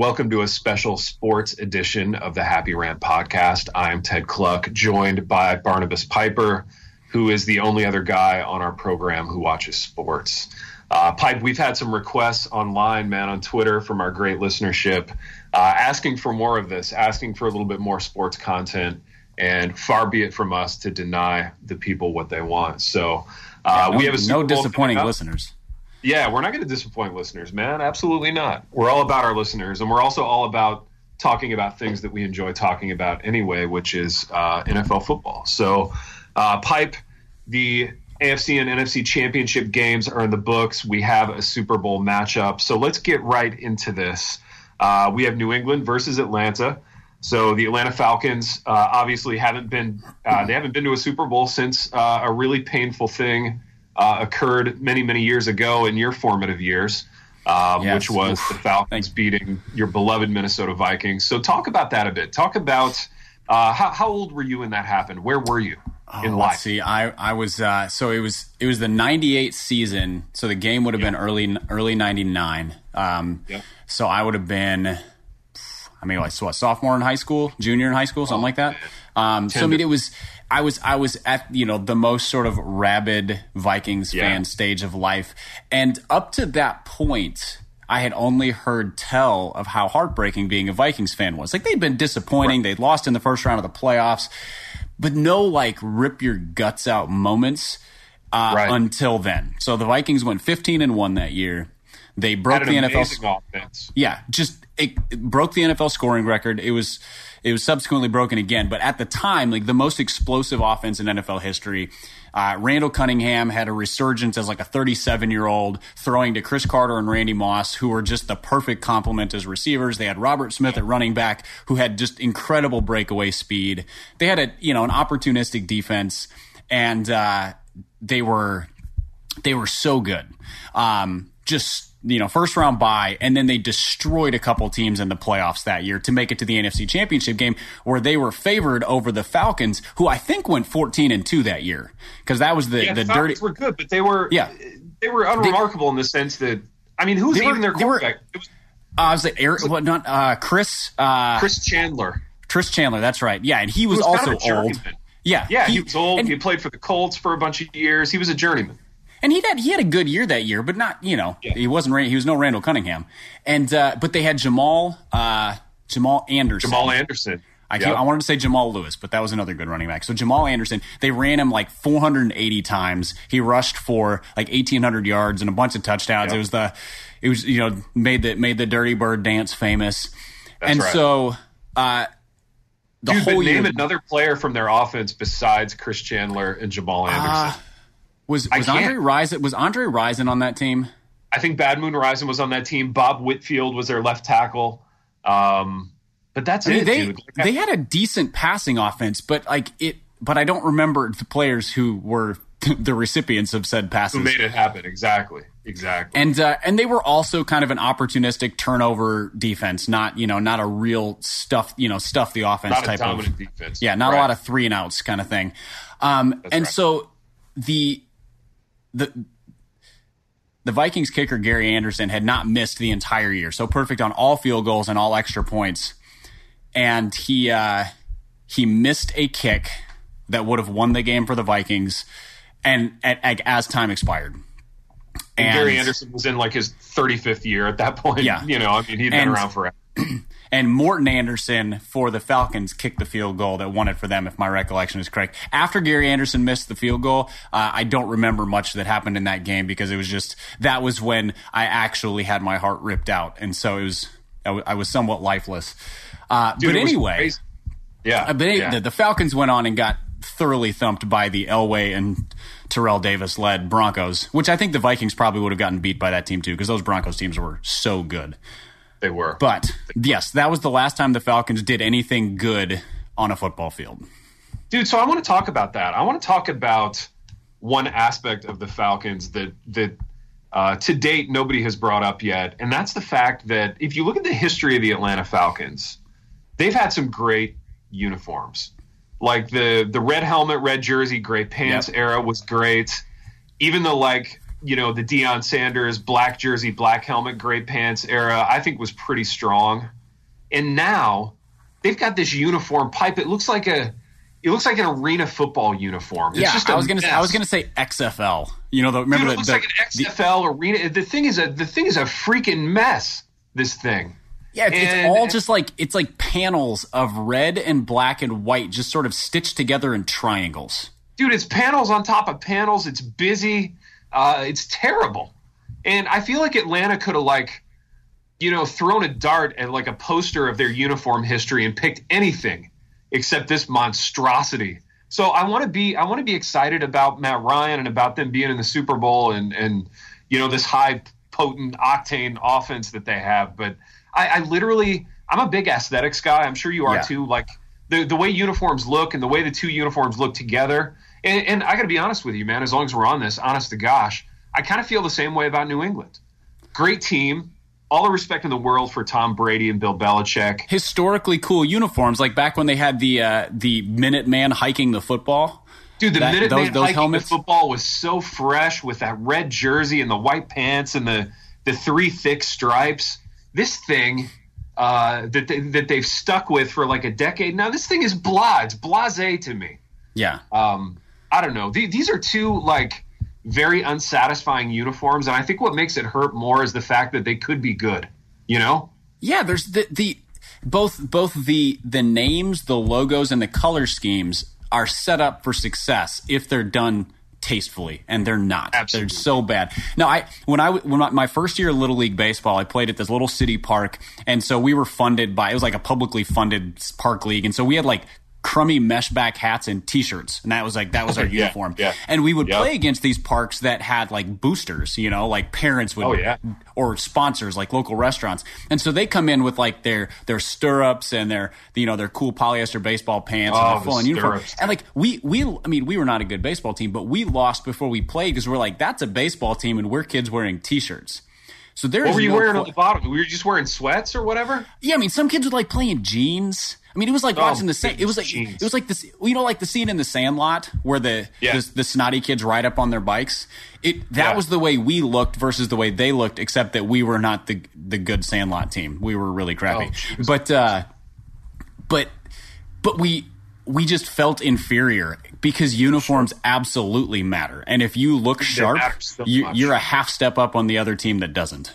welcome to a special sports edition of the Happy Rant podcast. I'm Ted Kluck, joined by Barnabas Piper, who is the only other guy on our program who watches sports. Uh, Pipe, we've had some requests online, man, on Twitter from our great listenership, uh, asking for more of this, asking for a little bit more sports content, and far be it from us to deny the people what they want. So uh, yeah, no, we have a no disappointing listeners. Yeah, we're not going to disappoint listeners, man. Absolutely not. We're all about our listeners, and we're also all about talking about things that we enjoy talking about anyway, which is uh, NFL football. So, uh, Pipe, the AFC and NFC championship games are in the books. We have a Super Bowl matchup. So, let's get right into this. Uh, we have New England versus Atlanta. So the Atlanta Falcons uh, obviously haven't been uh, they haven't been to a Super Bowl since uh, a really painful thing uh, occurred many, many years ago in your formative years, um, yes. which was Oof. the Falcons Thanks. beating your beloved Minnesota Vikings. So, talk about that a bit. Talk about uh, how, how old were you when that happened? Where were you? Oh, in life. see, I I was uh, so it was it was the '98 season. So the game would have yep. been early early '99. Um, yep. So I would have been, I mean, like so what, sophomore in high school, junior in high school, something oh, like that. Um, so I mean, it was I was I was at you know the most sort of rabid Vikings yeah. fan stage of life, and up to that point, I had only heard tell of how heartbreaking being a Vikings fan was. Like they'd been disappointing, right. they'd lost in the first round of the playoffs, but no like rip your guts out moments uh, right. until then. So the Vikings went 15 and one that year. They broke the NFL. Offense. Yeah, just it, it broke the NFL scoring record. It was it was subsequently broken again. But at the time, like the most explosive offense in NFL history, uh, Randall Cunningham had a resurgence as like a 37 year old throwing to Cris Carter and Randy Moss, who were just the perfect complement as receivers. They had Robert Smith at running back, who had just incredible breakaway speed. They had a you know an opportunistic defense, and uh, they were they were so good. Um, just you know, first round bye, and then they destroyed a couple teams in the playoffs that year to make it to the NFC Championship game, where they were favored over the Falcons, who I think went fourteen and two that year, because that was the yeah, the, the dirty. were good, but they were yeah they were unremarkable they, in the sense that I mean, who's even their quarterback? Were, was, uh, was it Eric? What not? Uh, Chris. Uh, Chris Chandler. Chris Chandler. That's right. Yeah, and he was, was also old. Yeah, yeah, he, he was old. And, he played for the Colts for a bunch of years. He was a journeyman and he had he had a good year that year, but not you know yeah. he wasn't he was no Randall Cunningham, and uh, but they had Jamal uh, Jamal Anderson. Jamal Anderson. I, yep. I wanted to say Jamal Lewis, but that was another good running back. So Jamal Anderson, they ran him like 480 times. He rushed for like 1,800 yards and a bunch of touchdowns. Yep. It was the, it was you know made the made the Dirty Bird dance famous, That's and right. so. Uh, the Dude, whole name year, another player from their offense besides Chris Chandler and Jamal uh, Anderson. Uh, was was Andre Rison was Andre Rison on that team? I think Bad Moon Rison was on that team. Bob Whitfield was their left tackle. Um, but that's I mean, it, they, dude. they had a decent passing offense, but like it. But I don't remember the players who were the recipients of said passes. Who made it happen? Exactly. Exactly. And uh, and they were also kind of an opportunistic turnover defense, not you know not a real stuff you know stuff the offense not type of defense. Yeah, not right. a lot of three and outs kind of thing. Um, and right. so the the the Vikings kicker Gary Anderson had not missed the entire year, so perfect on all field goals and all extra points, and he uh, he missed a kick that would have won the game for the Vikings, and at, at, as time expired. And, and, Gary Anderson was in like his 35th year at that point. Yeah, you know, I mean, he'd been and, around forever. and Morten Andersen for the Falcons kicked the field goal that won it for them, if my recollection is correct. After Gary Anderson missed the field goal, uh, I don't remember much that happened in that game because it was just that was when I actually had my heart ripped out, and so it was I, w- I was somewhat lifeless. Uh, Dude, but anyway, yeah, uh, but yeah. The, the Falcons went on and got thoroughly thumped by the Elway and Terrell Davis led Broncos, which I think the Vikings probably would have gotten beat by that team too because those Broncos teams were so good. They were. But yes, that was the last time the Falcons did anything good on a football field. Dude, so I want to talk about that. I want to talk about one aspect of the Falcons that that uh, to date nobody has brought up yet, and that's the fact that if you look at the history of the Atlanta Falcons, they've had some great uniforms. Like the the red helmet, red jersey, gray pants yep. era was great. Even the like you know, the Deion Sanders black jersey, black helmet, gray pants era, I think was pretty strong. And now they've got this uniform pipe. It looks like a it looks like an arena football uniform. It's yeah, just I was gonna mess. I was gonna say XFL. You know, the, remember Dude, it the, looks the- like an XFL arena. The thing is a the thing is a freaking mess. This thing. Yeah, it's, it's all just like it's like panels of red and black and white, just sort of stitched together in triangles. dude, it's panels on top of panels. It's busy. Uh, it's terrible. And I feel like Atlanta could have like, you know, thrown a dart at like a poster of their uniform history and picked anything except this monstrosity. So I want to be I want to be excited about Matt Ryan and about them being in the Super Bowl and and you know this high potent octane offense that they have. But I, I literally I'm a big aesthetics guy. I'm sure you are Yeah. too. Like the the way uniforms look and the way the two uniforms look together. And, and I got to be honest with you, man. As long as we're on this, honest to gosh, I kind of feel the same way about New England. Great team, all the respect in the world for Tom Brady and Bill Belichick. Historically cool uniforms, like back when they had the uh, the Minuteman hiking the football. Dude, the That- minute those- those hiking helmets? the football was so fresh with that red jersey and the white pants and the the three thick stripes. This thing uh, that they, that they've stuck with for like a decade now. This thing is blah. It's blasé to me. Yeah, um, I don't know. Th- these are two like very unsatisfying uniforms, and I think what makes it hurt more is the fact that they could be good. You know? yeah. There's the the both both the the names, the logos, and the color schemes are set up for success if they're done tastefully, and they're not. Absolutely. They're so bad. Now, I when i when my, my first year of little league baseball, I played at this little city park, and so we were funded by it was like a publicly funded park league, and so we had like crummy mesh back hats and t-shirts and that was like that was our Yeah, uniform yeah. and we would Yep. play against these parks that had like boosters you know like parents would Oh, yeah. or sponsors like local restaurants. And so they come in with like their their stirrups and their you know their cool polyester baseball pants Oh, and their full on uniform. And like we we I mean we were not a good baseball team, but we lost before we played because we're like that's a baseball team and we're kids wearing t-shirts. So there's What were you no wearing on the bottom? Were you just wearing sweats or whatever? yeah, I mean, some kids would like playing jeans. I mean, it was like Oh, watching the same. It was like jeans. it was like this. You know, like the scene in the Sandlot where the Yeah. the, the snotty kids ride up on their bikes. It that Yeah. was the way we looked versus the way they looked, except that we were not the the good Sandlot team. We were really crappy. Oh, but uh, but but we we just felt inferior because uniforms absolutely matter. And if you look sharp, you, you're a half step up on the other team that doesn't.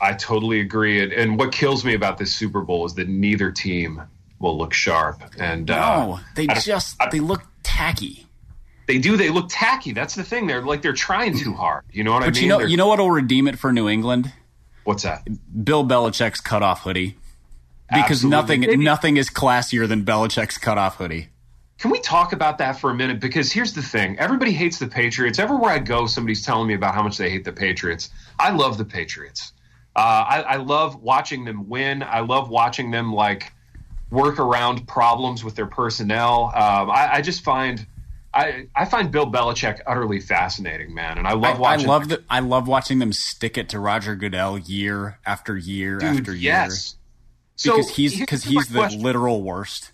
I totally agree. And, and what kills me about this Super Bowl is that neither team will look sharp. And uh, No, they I just I- they look tacky. they do. They look tacky. That's the thing. They're like they're trying too hard. You know what I But mean? you know, They're- you know what'll redeem it for New England? what's that? Bill Belichick's cutoff hoodie. Because Absolutely. nothing, Maybe- nothing is classier than Belichick's cutoff hoodie. Can we talk about that for a minute? Because here's the thing: everybody hates the Patriots. Everywhere I go, somebody's telling me about how much they hate the Patriots. I love the Patriots. Uh, I, I love watching them win. I love watching them like work around problems with their personnel. Um, I, I just find I, I find Bill Belichick utterly fascinating, man, and I I, love I watching. love the, I love watching them stick it to Roger Goodell year after year Dude, after yes. year. Because So, he's because he's the question. literal worst.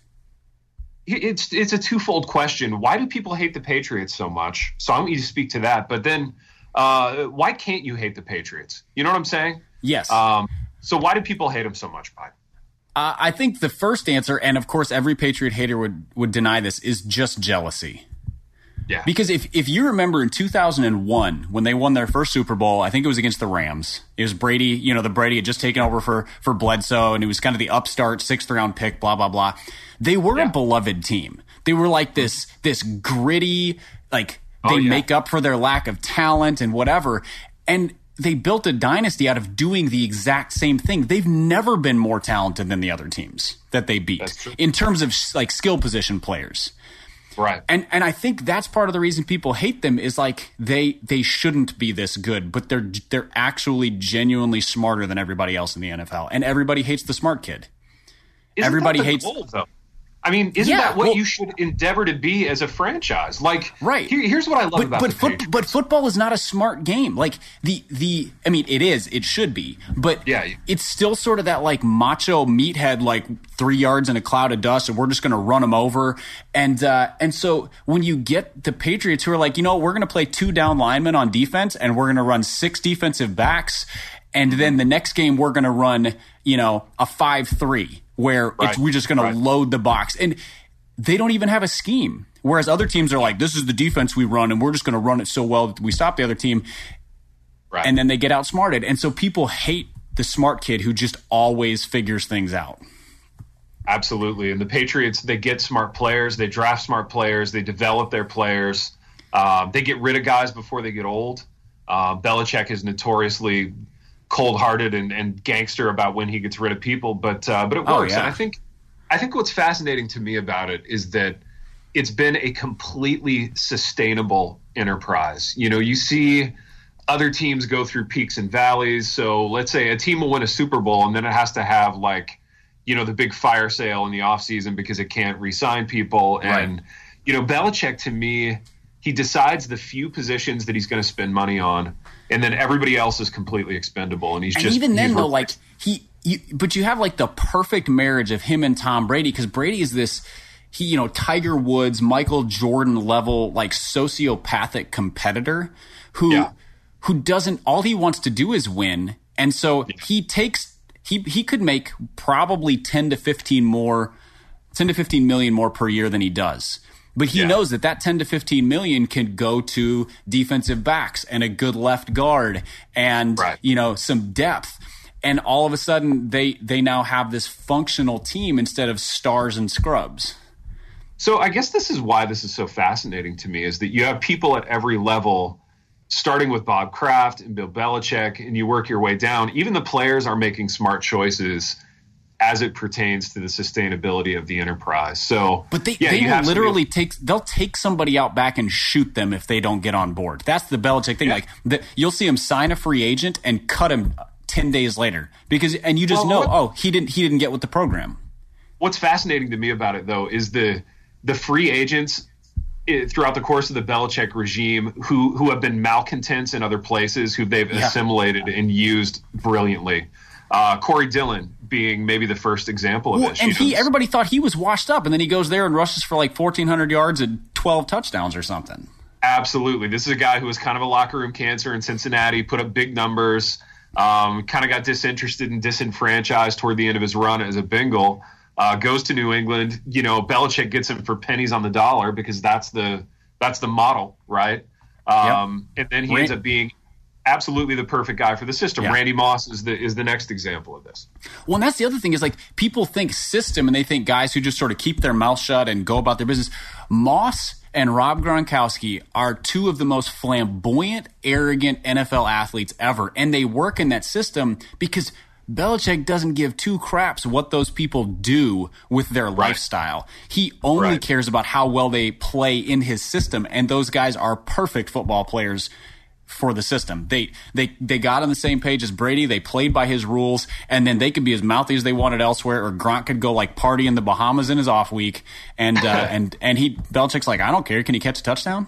it's it's a twofold question. Why do people hate the Patriots so much? So I want you to speak to that. But then, uh, why can't you hate the Patriots? You know what I'm saying? Yes. Um, so why do people hate them so much, Pi? Uh, I think the first answer, and of course every Patriot hater would, would deny this, is just jealousy. Yeah. Because if, if you remember in 2001, when they won their first Super Bowl, I think it was against the Rams. It was Brady, you know, the Brady had just taken over for, for Bledsoe, and it was kind of the upstart sixth round pick, blah, blah, blah. They were a beloved team. They were like this, this gritty, like they Oh, yeah. make up for their lack of talent and whatever. And they built a dynasty out of doing the exact same thing. They've never been more talented than the other teams that they beat in terms of like skill position players. right. And and I think that's part of the reason people hate them is like they they shouldn't be this good, but they're they're actually genuinely smarter than everybody else in the NFL, and everybody hates the smart kid. Isn't everybody hates- goal? I mean, isn't Yeah, that what well- you should endeavor to be as a franchise? Like, Right. Here, here's what I love but about but foot, but football is not a smart game. Like the the I mean it is it should be, but Yeah. it's still sort of that like macho meathead like three yards in a cloud of dust and we're just going to run them over and uh, and so when you get the Patriots who are like you know we're going to play two down linemen on defense and we're going to run six defensive backs and then the next game we're going to run you know a five three where Right. it's, we're just going to load the box and they don't even have a scheme. Whereas other teams are like, this is the defense we run, and we're just going to run it so well that we stop the other team, right. and then they get outsmarted. And so people hate the smart kid who just always figures things out. Absolutely. And the Patriots, they get smart players, they draft smart players, they develop their players, um, they get rid of guys before they get old. Uh, Belichick is notoriously cold-hearted and, and gangster about when he gets rid of people, but uh, but it Oh, works. yeah. And I think I think what's fascinating to me about it is that it's been a completely sustainable enterprise. You know, you see other teams go through peaks and valleys. So let's say a team will win a Super Bowl and then it has to have like, you know, the big fire sale in the offseason because it can't re-sign people. And, Right. you know, Belichick to me, he decides the few positions that he's going to spend money on, and then everybody else is completely expendable. And he's And just even then, though, like he, you, but you have like the perfect marriage of him and Tom Brady because Brady is this, he, you know, Tiger Woods, Michael Jordan level, like sociopathic competitor who, Yeah. who doesn't, all he wants to do is win. And so he takes, he, he could make probably 10 to 15 more, 10 to 15 million more per year than he does. But he Yeah. knows that that 10 to 15 million can go to defensive backs and a good left guard and Right. you know some depth and all of a sudden they they now have this functional team instead of stars and scrubs So I guess this is why this is so fascinating to me is that you have people at every level, starting with Bob Kraft and Bill Belichick, and you work your way down. Even the players are making smart choices as it pertains to the sustainability of the enterprise. So, but they, yeah, they will literally take they'll take somebody out back and shoot them if they don't get on board that's the Belichick thing Yeah. like the, you'll see him sign a free agent and cut him 10 days later because and you just Well, know what- oh he didn't he didn't get with the program What's fascinating to me about it, though, is the the free agents eh, throughout the course of the Belichick regime who who have been malcontents in other places, who they've Yeah. assimilated and used brilliantly. Uh, Corey Dillon being maybe the first example of Well, this. and he everybody thought he was washed up and then he goes there and rushes for like 1400 yards and 12 touchdowns or something Absolutely. This is a guy who was kind of a locker room cancer in Cincinnati, put up big numbers, um, kind of got disinterested and disenfranchised toward the end of his run as a Bengal. Uh, goes to New England. You know, Belichick gets him for pennies on the dollar because that's the that's the model, right? Um, And then he Ran- ends up being absolutely the perfect guy for the system. Yeah. Randy Moss is the is the next example of this. Well, and that's the other thing is like people think system and they think guys who just sort of keep their mouth shut and go about their business. Moss and Rob Gronkowski are two of the most flamboyant, arrogant NFL athletes ever. And they work in that system because Belichick doesn't give two craps what those people do with their lifestyle. He only Right. cares about how well they play in his system. And those guys are perfect football players for the system. They they they got on the same page as Brady. They played by his rules, and then they could be as mouthy as they wanted elsewhere. Or Gronk could go like party in the Bahamas in his off week, and uh, and and he Belichick's like, I don't care. Can he catch a touchdown?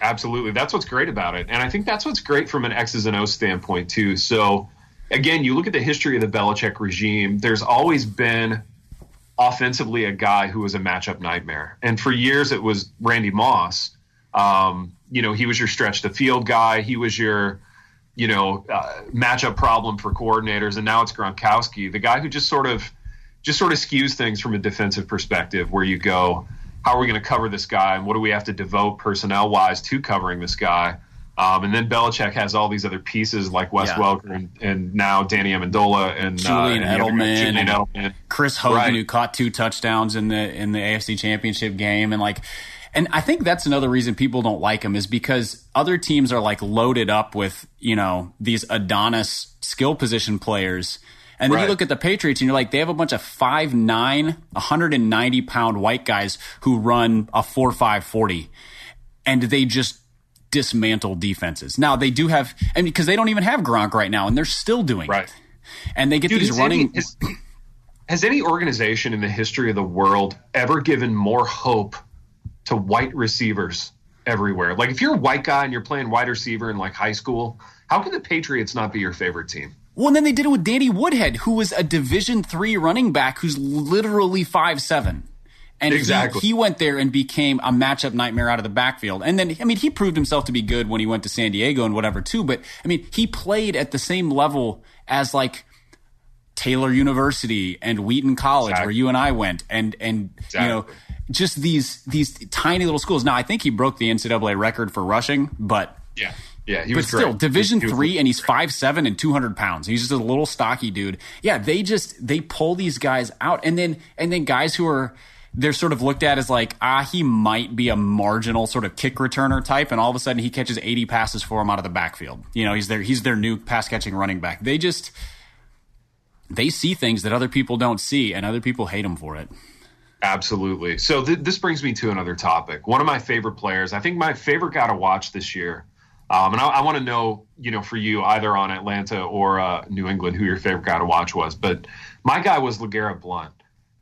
Absolutely. That's what's great about it. And I think that's what's great from an X's and O's standpoint, too. So, again, you look at the history of the Belichick regime, there's always been offensively a guy who was a matchup nightmare. And for years, it was Randy Moss. Um, you know, he was your stretch the field guy, he was your, you know, uh, matchup problem for coordinators. And now it's Gronkowski, the guy who just sort of. Just sort of skews things from a defensive perspective, where you go, how are we going to cover this guy and what do we have to devote personnel wise to covering this guy um, and then Belichick has all these other pieces like Wes Yeah. Welker and, and now Danny Amendola and Julian uh, and the other guy, Edelman Julian and- Edelman. Chris Hogan Right. who caught two touchdowns in the in the AFC Championship game and like and I think that's another reason people don't like him is because other teams are like loaded up with, you know, these Adonis skill position players. And then you look at the Patriots and you're like, they have a bunch of 5'9, 190 pound white guys who run a 4 5 40. And they just dismantle defenses. Now they do have, I mean, because they don't even have Gronk right now and they're still doing Right. it. And they get Dude, these running. Any, has, has any organization in the history of the world ever given more hope to white receivers everywhere? Like, if you're a white guy and you're playing wide receiver in like high school, how can the Patriots not be your favorite team? Well, and then they did it with Danny Woodhead, who was a Division three running back who's literally five seven. And exactly. he, he, went there and became a matchup nightmare out of the backfield. And then, I mean, he proved himself to be good when he went to San Diego and whatever too. But I mean, he played at the same level as like Taylor University and Wheaton College, exactly. where you and I went, and and exactly. you know, just these these tiny little schools. Now, I think he broke the NCAA record for rushing, but yeah. Yeah, but still, great. Division three, and he's five seven and two hundred pounds. He's just a little stocky dude. Yeah, they just they pull these guys out, and then and then guys who are they're sort of looked at as like ah he might be a marginal sort of kick returner type, and all of a sudden he catches eighty passes for him out of the backfield. You know, he's their he's their new pass catching running back. They just they see things that other people don't see, and other people hate them for it. Absolutely. So th- this brings me to another topic. One of my favorite players, I think my favorite guy to watch this year, um, and I, I want to know, you know, for you either on Atlanta or uh, New England, who your favorite guy to watch was. But my guy was LeGarrette Blunt.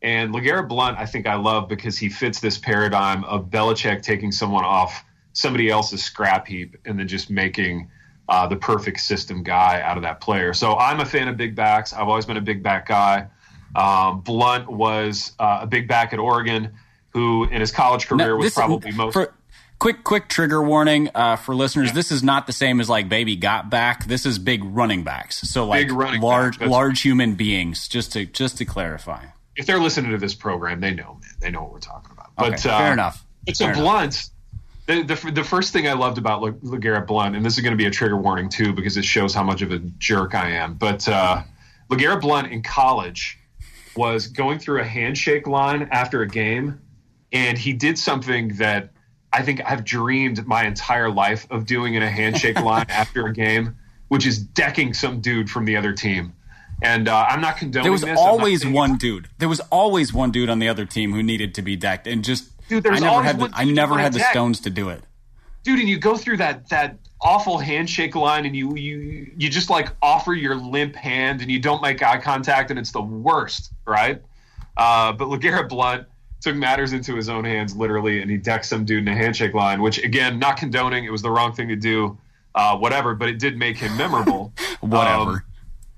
And LeGarrette Blunt, I think I love because he fits this paradigm of Belichick taking someone off somebody else's scrap heap and then just making uh, the perfect system guy out of that player. So I'm a fan of big backs. I've always been a big back guy. Um, Blunt was uh, a big back at Oregon, who in his college career was probably most. For, quick, quick trigger warning uh, for listeners: yeah. This is not the same as like baby got back. This is big running backs. So like large, large human beings. Just to just to clarify. If they're listening to this program, they know, man. They know what we're talking about. But okay, fair uh, enough. But so Blunt the, the, the first thing I loved about Le, LeGarrette Blunt, and this is going to be a trigger warning too, because it shows how much of a jerk I am. But uh, LeGarrette Blunt in college was going through a handshake line after a game, and he did something that I think I've dreamed my entire life of doing in a handshake line after a game, which is decking some dude from the other team. And uh, I'm not condoning. There was this. always one dude. There was always one dude on the other team who needed to be decked, and just Dude, there's I never had the, I never had the stones to do it. Dude, and you go through that that awful handshake line and you you you just like offer your limp hand and you don't make eye contact and it's the worst, right? Uh, but LeGarrette Blunt took matters into his own hands literally and he decked some dude in a handshake line, which again, not condoning, it was the wrong thing to do, uh, whatever, but it did make him memorable. whatever.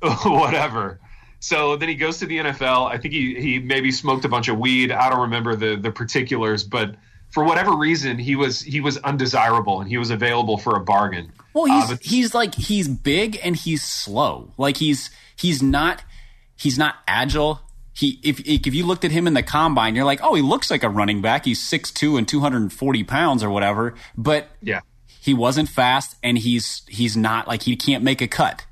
Um, whatever. So then he goes to the NFL. I think he he maybe smoked a bunch of weed. I don't remember the the particulars, but for whatever reason, he was he was undesirable and he was available for a bargain. Well, he's uh, he's like he's big and he's slow. Like he's he's not he's not agile. He if if you looked at him in the combine, you're like, oh, he looks like a running back. He's six two and two hundred and forty pounds or whatever. But yeah, he wasn't fast, and he's he's not like he can't make a cut.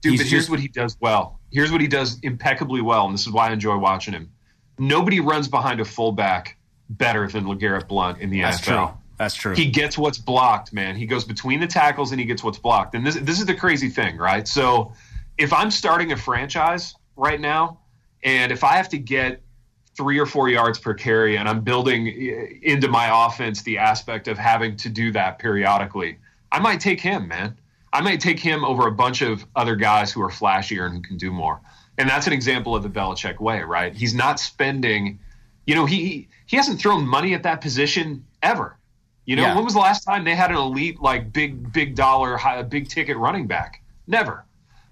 Dude, he's but here's what he does well here's what he does impeccably well, and this is why I enjoy watching him. Nobody runs behind a fullback better than LeGarrette Blunt in the That's NFL. True. That's true. He gets what's blocked, man. He goes between the tackles and he gets what's blocked. And this this is the crazy thing, right? So if I'm starting a franchise right now, and if I have to get three or four yards per carry, and I'm building eh, into my offense the aspect of having to do that periodically, I might take him, man. I might take him over a bunch of other guys who are flashier and who can do more. And that's an example of the Belichick way, right? He's not spending, you know, he he hasn't thrown money at that position ever. You know, yeah. when was the last time they had an elite, like big, big dollar, high, big ticket running back? Never.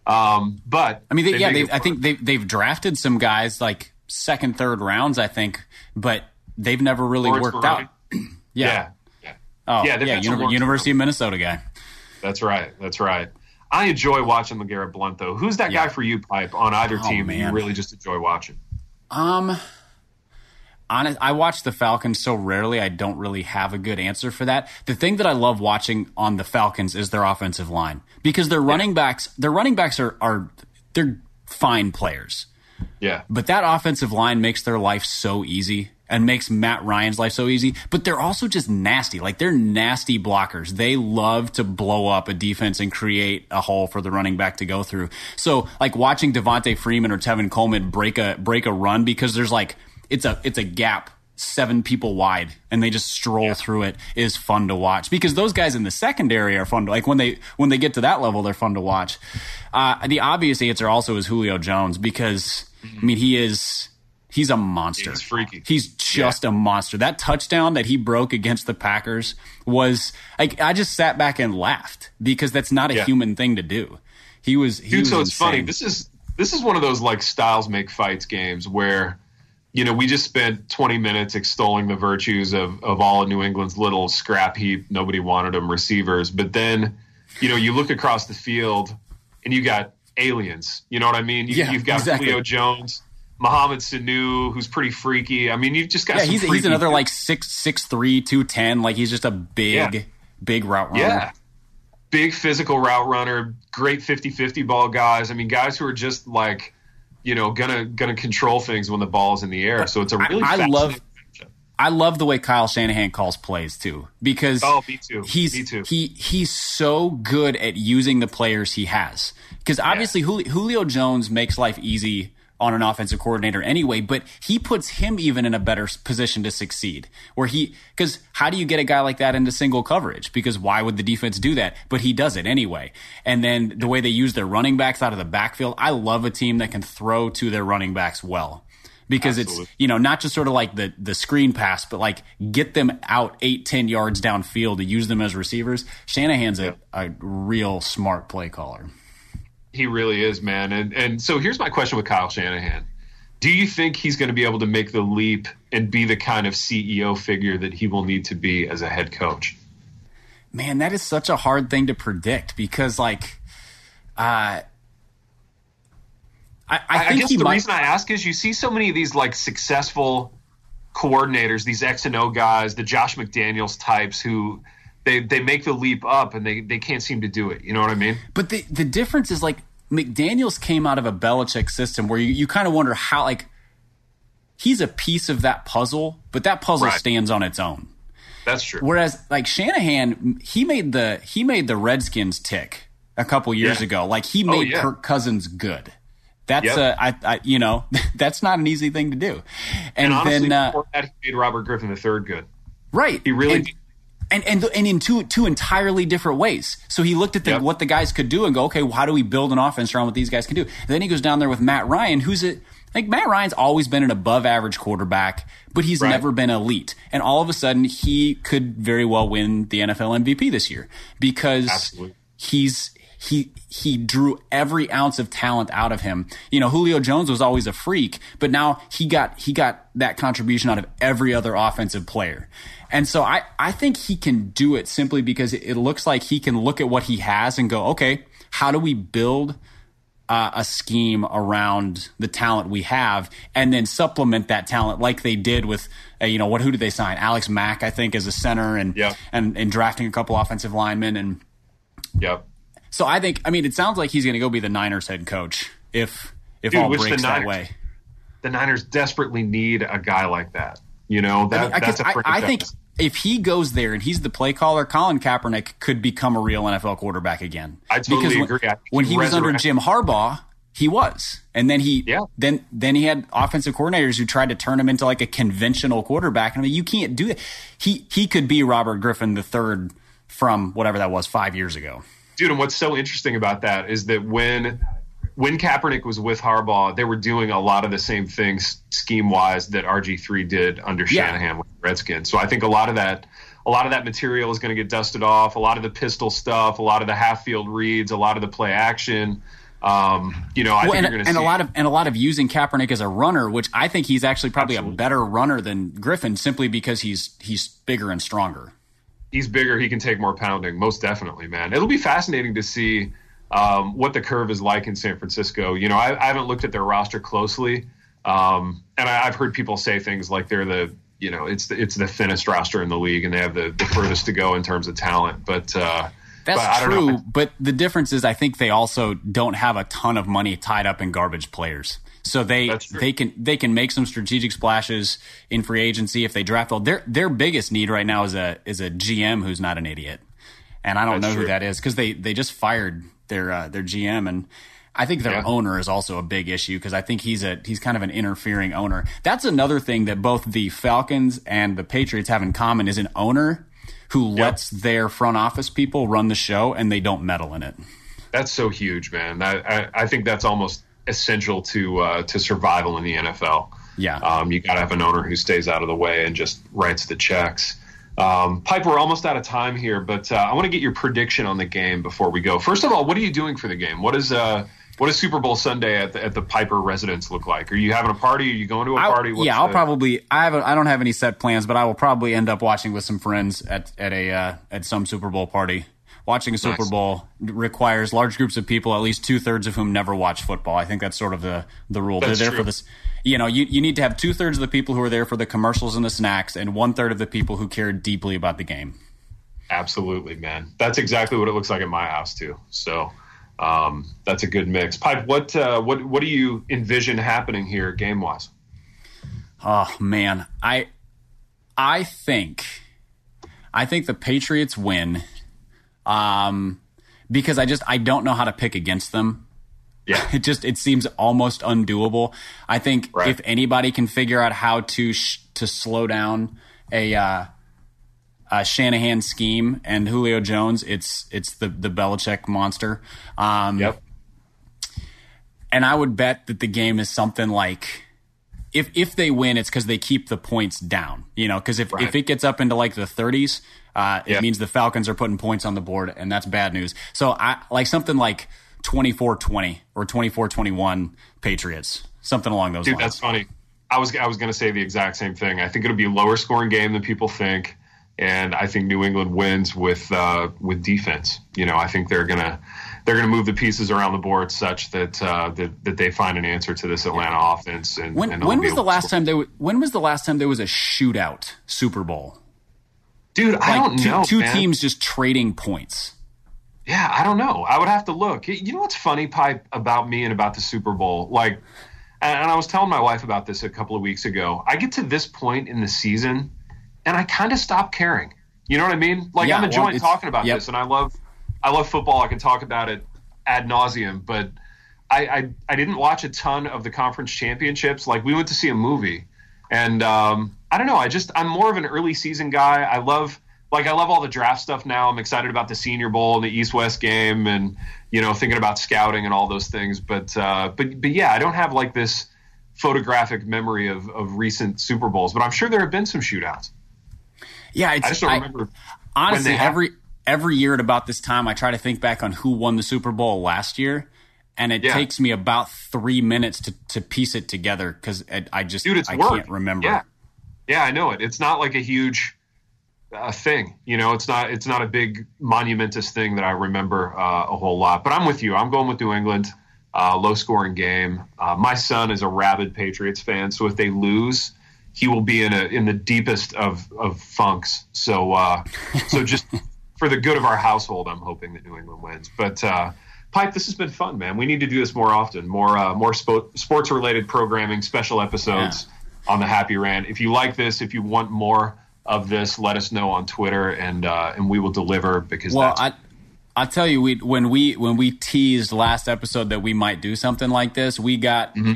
Um, but I mean, they, they yeah, I think they they've drafted some guys like second, third rounds, I think, but they've never really Laurence worked out. yeah. yeah. yeah. Oh, yeah, yeah, University of Minnesota guy. That's right. That's right. I enjoy watching LeGarrette Blunt though. Who's that yeah. guy for you, Pipe, on either oh, team man. you really just enjoy watching? Um honest, I watch the Falcons so rarely I don't really have a good answer for that. The thing that I love watching on the Falcons is their offensive line. Because their running yeah. backs their running backs are are they're fine players. Yeah. But that offensive line makes their life so easy and makes Matt Ryan's life so easy. But they're also just nasty. Like they're nasty blockers. They love to blow up a defense and create a hole for the running back to go through. So like watching Devonta Freeman or Tevin Coleman break a break a run because there's like it's a it's a gap seven people wide and they just stroll yeah. through it is fun to watch because those guys in the secondary are fun to like when they when they get to that level they're fun to watch uh, the obvious answer also is julio jones because I mean, he is he's a monster. He's freaky. He's just yeah. a monster. That touchdown that he broke against the Packers was like I just sat back and laughed because that's not a yeah. human thing to do. He was he Dude, was so it's insane. funny. This is this is one of those like styles make fights games where you know, we just spent 20 minutes extolling the virtues of, of all of New England's little scrap heap, nobody wanted them receivers. But then, you know, you look across the field and you got aliens. You know what I mean? You, yeah, you've got exactly. Leo Jones, Mohamed Sanu, who's pretty freaky. I mean, you've just got yeah, he's, he's another like six six three two ten. Like he's just a big, yeah. big route runner. Yeah. Big physical route runner, great 50-50 ball guys. I mean, guys who are just like – you know, gonna gonna control things when the ball's in the air. So it's a really I, I love. I love the way Kyle Shanahan calls plays too, because oh, me too. He's me too. he he's so good at using the players he has. Because obviously yeah. Julio Jones makes life easy on an offensive coordinator anyway, but he puts him even in a better position to succeed. Where he, because how do you get a guy like that into single coverage? Because why would the defense do that? But he does it anyway. And then the way they use their running backs out of the backfield, I love a team that can throw to their running backs well. Because Absolutely. it's, you know, not just sort of like the, the screen pass, but like get them out eight, ten yards downfield to use them as receivers. Shanahan's a, a real smart play caller. He really is, man. And and so here's my question with Kyle Shanahan. Do you think he's going to be able to make the leap and be the kind of CEO figure that he will need to be as a head coach? Man, that is such a hard thing to predict because, like, uh, I, I, I guess the might... reason I ask is you see so many of these like successful coordinators, these X and O guys, the Josh McDaniels types who they they make the leap up and they they can't seem to do it. You know what I mean? But the the difference is like McDaniels came out of a Belichick system where you, you kind of wonder how like he's a piece of that puzzle, but that puzzle right. stands on its own. That's true. Whereas like Shanahan, he made the he made the Redskins tick a couple years yeah. ago. Like he oh, made oh, yeah. Kirk Cousins good. That's yep. a, I, I, you know, that's not an easy thing to do. And, and honestly, then uh, that, he made Robert Griffin the third good. Right. He really and, and and and in two two entirely different ways. So he looked at the, yep. what the guys could do and go, okay, well, how do we build an offense around what these guys can do? And then he goes down there with Matt Ryan, who's a like Matt Ryan's always been an above average quarterback, but he's right. never been elite. And all of a sudden, he could very well win the NFL MVP this year because Absolutely. he's he he drew every ounce of talent out of him. You know, Julio Jones was always a freak, but now he got he got that contribution out of every other offensive player. And so I, I think he can do it simply because it looks like he can look at what he has and go, okay, how do we build uh, a scheme around the talent we have and then supplement that talent like they did with, uh, you know, what, who did they sign? Alex Mack, I think, as a center and, and, and drafting a couple offensive linemen. And yep. So I think, I mean, it sounds like he's going to go be the Niners head coach if, if Dude, all breaks that way. The Niners desperately need a guy like that. You know, that, I mean, that's I, I think if he goes there and he's the play caller, Colin Kaepernick could become a real NFL quarterback again. I totally because agree. When, when he was under Jim Harbaugh, he was, and then he, yeah. then then he had offensive coordinators who tried to turn him into like a conventional quarterback. And I mean, you can't do that. He he could be Robert Griffin the third from whatever that was five years ago. Dude, and what's so interesting about that is that when when Kaepernick was with Harbaugh, they were doing a lot of the same things scheme wise that RG three did under yeah. Shanahan with Redskins. So I think a lot of that a lot of that material is going to get dusted off. A lot of the pistol stuff, a lot of the half field reads, a lot of the play action. Um, you know, I well, think and, you're going to and see. a lot of and a lot of using Kaepernick as a runner, which I think he's actually probably Absolutely. a better runner than Griffin, simply because he's he's bigger and stronger. He's bigger. He can take more pounding, most definitely, man. It'll be fascinating to see um, what the curve is like in San Francisco. You know, I, I haven't looked at their roster closely, um, and I, have heard people say things like they're the you know it's the, it's the thinnest roster in the league, and they have the, the furthest to go in terms of talent. But uh, that's but true. But the difference is, I think they also don't have a ton of money tied up in garbage players. So they they can they can make some strategic splashes in free agency if they draft well. Their their biggest need right now is a is a GM who's not an idiot, and I don't that's know true. who that is because they they just fired their uh, their GM and I think their yeah. owner is also a big issue because I think he's a he's kind of an interfering owner. That's another thing that both the Falcons and the Patriots have in common is an owner who yep. lets their front office people run the show and they don't meddle in it. That's so huge, man. I, I, I think that's almost essential to uh, to survival in the NFL. Yeah, um, you got to have an owner who stays out of the way and just writes the checks. Um, Pipe, we're almost out of time here, but uh, I want to get your prediction on the game before we go. First of all, what are you doing for the game? What is uh, what does Super Bowl Sunday at the, at the Piper residence look like? Are you having a party? Are you going to a party? What's yeah, I'll the... probably. I have. I don't have any set plans, but I will probably end up watching with some friends at at a uh, at some Super Bowl party. Watching a Super nice. Bowl requires large groups of people, at least two thirds of whom never watch football. I think that's sort of the the rule. That's They're there true. for this you know, you, you need to have two thirds of the people who are there for the commercials and the snacks, and one third of the people who care deeply about the game. Absolutely, man. That's exactly what it looks like at my house too. So um, that's a good mix. Pipe, what uh, what what do you envision happening here game wise? Oh man, I I think I think the Patriots win. Um, because I just I don't know how to pick against them. Yeah. It just it seems almost undoable. I think right. if anybody can figure out how to sh- to slow down a uh, a Shanahan scheme and Julio Jones, it's it's the the Belichick monster. Um, yep. And I would bet that the game is something like if if they win, it's because they keep the points down. You know, because if right. if it gets up into like the 30s, uh, it means the Falcons are putting points on the board, and that's bad news. So I like something like 24-20 or 24-21 Patriots, something along those lines. Dude, lines. that's funny. I was I was going to say the exact same thing. I think it'll be a lower scoring game than people think, and I think New England wins with uh, with defense. You know, I think they're gonna they're gonna move the pieces around the board such that uh, that, that they find an answer to this Atlanta offense. And when, and when was the last time they when was the last time there was a shootout Super Bowl? Dude, like I don't two, know. Two man. teams just trading points. Yeah, I don't know. I would have to look. You know what's funny, Pipe, about me and about the Super Bowl? Like, and I was telling my wife about this a couple of weeks ago. I get to this point in the season, and I kind of stop caring. You know what I mean? Like, yeah, I'm enjoying well, talking about yep. this, and I love, I love football. I can talk about it ad nauseum, but I, I, I didn't watch a ton of the conference championships. Like, we went to see a movie, and um, I don't know. I just I'm more of an early season guy. I love like I love all the draft stuff now. I'm excited about the Senior Bowl and the East West game, and you know thinking about scouting and all those things. But uh, but but yeah, I don't have like this photographic memory of of recent Super Bowls, but I'm sure there have been some shootouts. Yeah, I just don't remember. I, honestly, every every year at about this time, I try to think back on who won the Super Bowl last year, and it yeah. takes me about three minutes to to piece it together because I just Dude, I work. can't remember. Yeah. Yeah, I know it. It's not like a huge a thing. You know, it's not it's not a big monumentous thing that I remember uh, a whole lot. But I'm with you. I'm going with New England. Uh, low scoring game. Uh, my son is a rabid Patriots fan, so if they lose, he will be in a in the deepest of of funks. So uh, so just for the good of our household, I'm hoping that New England wins. But uh, Pipe, this has been fun, man. We need to do this more often. More uh, more spo- sports related programming, special episodes yeah. On the Happy Rant. If you like this, if you want more of this, let us know on Twitter, and uh, and we will deliver because. Well, I I tell you, we when we when we teased last episode that we might do something like this, we got. Mm-hmm.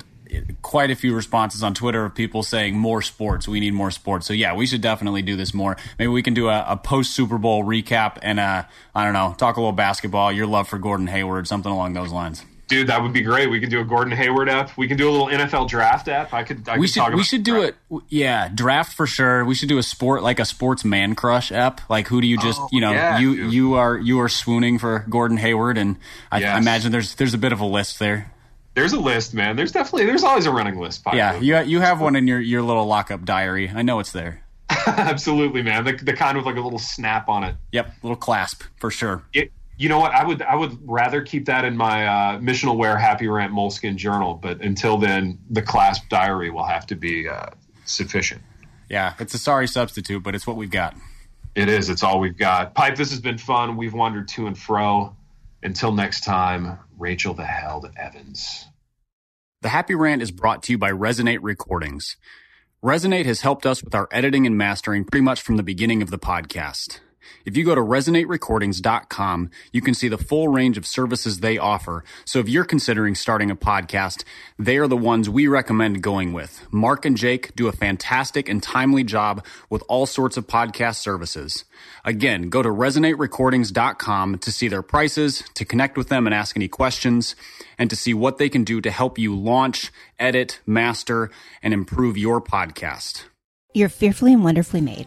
Quite a few responses on Twitter of people saying more sports. We need more sports. So yeah, we should definitely do this more. Maybe we can do a, a post Super Bowl recap and uh, I don't know, talk a little basketball. Your love for Gordon Hayward, something along those lines. Dude, that would be great. We can do a Gordon Hayward app. We can do a little NFL draft app. I could. I we could should. we should do it. Yeah, draft for sure. We should do a sport like a sports man crush app. Like who do you just oh, you know yeah, you dude. you are you are swooning for Gordon Hayward, and I, yes. I, imagine there's there's a bit of a list there. There's a list, man. There's definitely there's always a running list. Yeah, you you have one in your your little lockup diary. I know it's there. Absolutely, man. The, the kind with like a little snap on it. Yep, little clasp for sure. It, you know what? I would I would rather keep that in my uh, missional wear happy rant moleskin journal. But until then, the clasp diary will have to be uh, sufficient. Yeah, it's a sorry substitute, but it's what we've got. It is. It's all we've got. Pipe. This has been fun. We've wandered to and fro. Until next time, Rachel the Held Evans. The Happy Rant is brought to you by Resonate Recordings. Resonate has helped us with our editing and mastering pretty much from the beginning of the podcast. If you go to resonaterecordings.com, you can see the full range of services they offer. So if you're considering starting a podcast, they are the ones we recommend going with. Mark and Jake do a fantastic and timely job with all sorts of podcast services. Again, go to resonaterecordings.com to see their prices, to connect with them and ask any questions, and to see what they can do to help you launch, edit, master, and improve your podcast. You're fearfully and wonderfully made.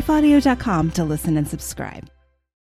lifeaudio.com to listen and subscribe.